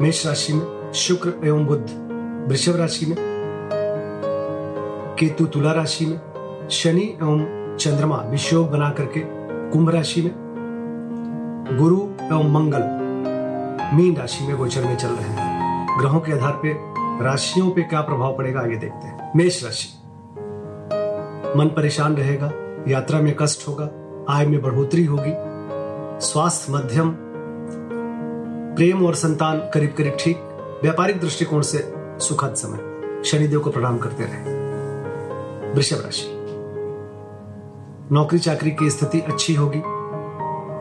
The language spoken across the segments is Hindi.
मेष राशि में शुक्र एवं बुद्ध वृषभ राशि में केतु तुला राशि में शनि एवं चंद्रमा विषयोग बना करके कुंभ राशि में, गुरु एवं मंगल मीन राशि में गोचर में चल रहे हैं। ग्रहों के आधार पे राशियों पे क्या प्रभाव पड़ेगा आगे देखते हैं। मेष राशि मन परेशान रहेगा, यात्रा में कष्ट होगा, आय में बढ़ोतरी होगी, स्वास्थ्य मध्यम प्रेम और संतान करीब करीब ठीक, व्यापारिक दृष्टिकोण से सुखद समय। शनिदेव को प्रणाम करते रहे। वृषभ राशि। नौकरी चाकरी की स्थिति अच्छी होगी,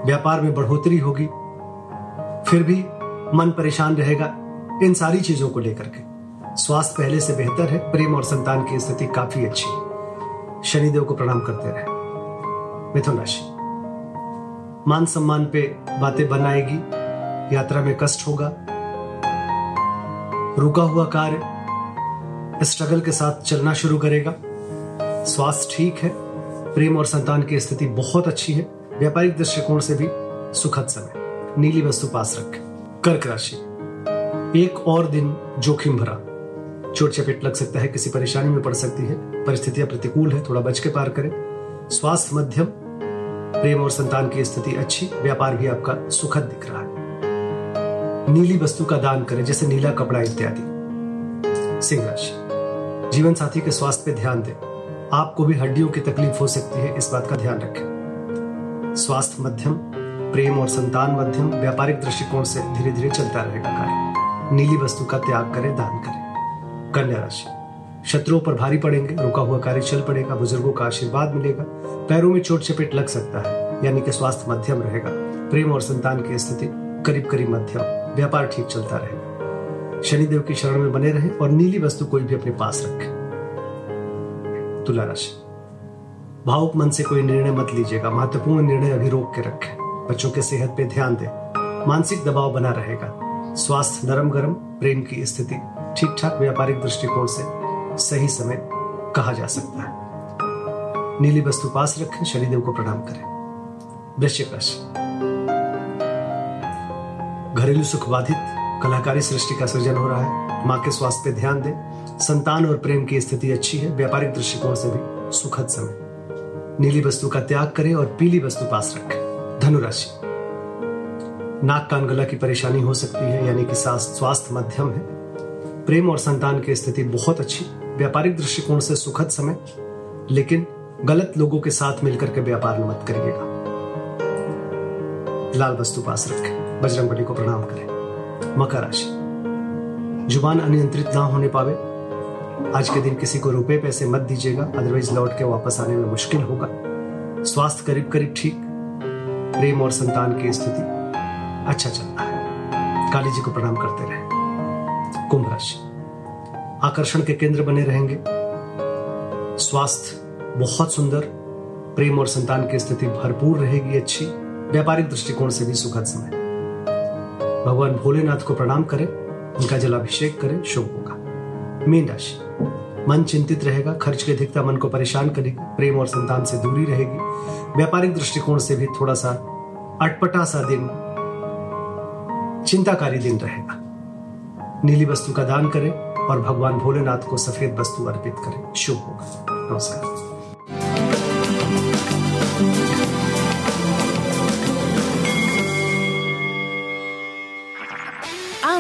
व्यापार में बढ़ोतरी होगी, फिर भी मन परेशान रहेगा इन सारी चीज़ों को लेकर के। स्वास्थ्य पहले से बेहतर है, प्रेम और संतान की स्थिति काफ़ी अच्छी है। शनिदेव को प्रणाम करते रहे। मिथुन राशि। मान सम्मान पे बातें बनाएगी यात्रा में कष्ट होगा। रुका हुआ कार्य स्ट्रगल के साथ चलना शुरू करेगा। स्वास्थ्य ठीक है, प्रेम और संतान की स्थिति बहुत अच्छी है। व्यापारिक दृष्टिकोण से भी सुखद समय। नीली वस्तु पास रखें। कर्क राशि। एक और दिन जोखिम भरा। चोट चपेट लग सकता है, किसी परेशानी में पड़ सकती है। परिस्थितियाँ प्रतिकूल है, थोड़ा बच के पार करें। स्वास्थ्य मध्यम। प्रेम और संतान की स्थिति अच्छी, व्यापार भी आपका सुखद दिख रहा है। नीली वस्तु का दान करें, जैसे नीला कपड़ा इत्यादि। सिंह राशि जीवन साथी के स्वास्थ्य पे ध्यान दें। आपको भी हड्डियों की तकलीफ़ हो सकती है, इस बात का ध्यान रखें। स्वास्थ्य मध्यम, प्रेम और संतान मध्यम, व्यापारिक दृष्टिकोण से धीरे धीरे चलता रहेगा कार्य। नीली वस्तु का त्याग करें, दान करें। कन्या राशि, शत्रुओं पर भारी पड़ेंगे, रुका हुआ कार्य चल पड़ेगा, बुज़ुर्गों का आशीर्वाद मिलेगा। पैरों में चोट चपेट लग सकता है, यानी कि स्वास्थ्य मध्यम रहेगा। प्रेम और संतान की स्थिति करीब करीब मध्यम व्यापार ठीक चलता रहेगा शनिदेव की शरण में बने रहें और नीली वस्तु कोई भी अपने पास रखें। तुला राशि भावुक मन से कोई निर्णय मत लीजिएगा। महत्वपूर्ण निर्णय अभी रोक के रखें। बच्चों के सेहत पे ध्यान दें। मानसिक दबाव बना रहेगा। स्वास्थ्य नरम गरम प्रेम की स्थिति ठीक ठाक व्यापारिक दृष्टिकोण से सही समय कहा जा सकता है। नीली वस्तु पास रखें, शनिदेव को प्रणाम करें। वृश्चिक राशि। घरेलू सुख बाधित, कलाकारी सृष्टि का सृजन हो रहा है। माँ के स्वास्थ्य पे ध्यान दें। संतान और प्रेम की स्थिति अच्छी है, व्यापारिक दृष्टिकोण से भी सुखद समय। नीली वस्तु का त्याग करें और पीली वस्तु पास रखें। धनुराशि। नाक कान गला की परेशानी हो सकती है, यानी कि स्वास्थ्य मध्यम है। प्रेम और संतान की स्थिति बहुत अच्छी, व्यापारिक दृष्टिकोण से सुखद समय। लेकिन गलत लोगों के साथ मिलकर के व्यापार मत करिएगा। लाल वस्तु पास रखें। बजरंग बली को प्रणाम करें। मकर राशि। ज़ुबान अनियंत्रित ना होने पावे। आज के दिन किसी को रुपए पैसे मत दीजिएगा अदरवाइज़ लौट के वापस आने में मुश्किल होगा। स्वास्थ्य करीब करीब ठीक। प्रेम और संतान की स्थिति अच्छा चल रहा है। काली जी को प्रणाम करते रहे। कुंभ राशि। आकर्षण के केंद्र बने रहेंगे। स्वास्थ्य बहुत सुंदर। प्रेम और संतान की स्थिति भरपूर रहेगी, अच्छी। व्यापारिक दृष्टिकोण से भी सुखद समय। भगवान भोलेनाथ को प्रणाम करें, उनका जलाभिषेक करें, शुभ होगा। मीन राशि। मन चिंतित रहेगा, खर्च की अधिकता, मन को परेशान करेगी प्रेम और संतान से दूरी रहेगी। व्यापारिक दृष्टिकोण से भी थोड़ा सा अटपटा सा दिन, चिंताकारी दिन रहेगा। नीली वस्तु का दान करें और भगवान भोलेनाथ को सफ़ेद वस्तु अर्पित करें। शुभ होगा। नमस्कार।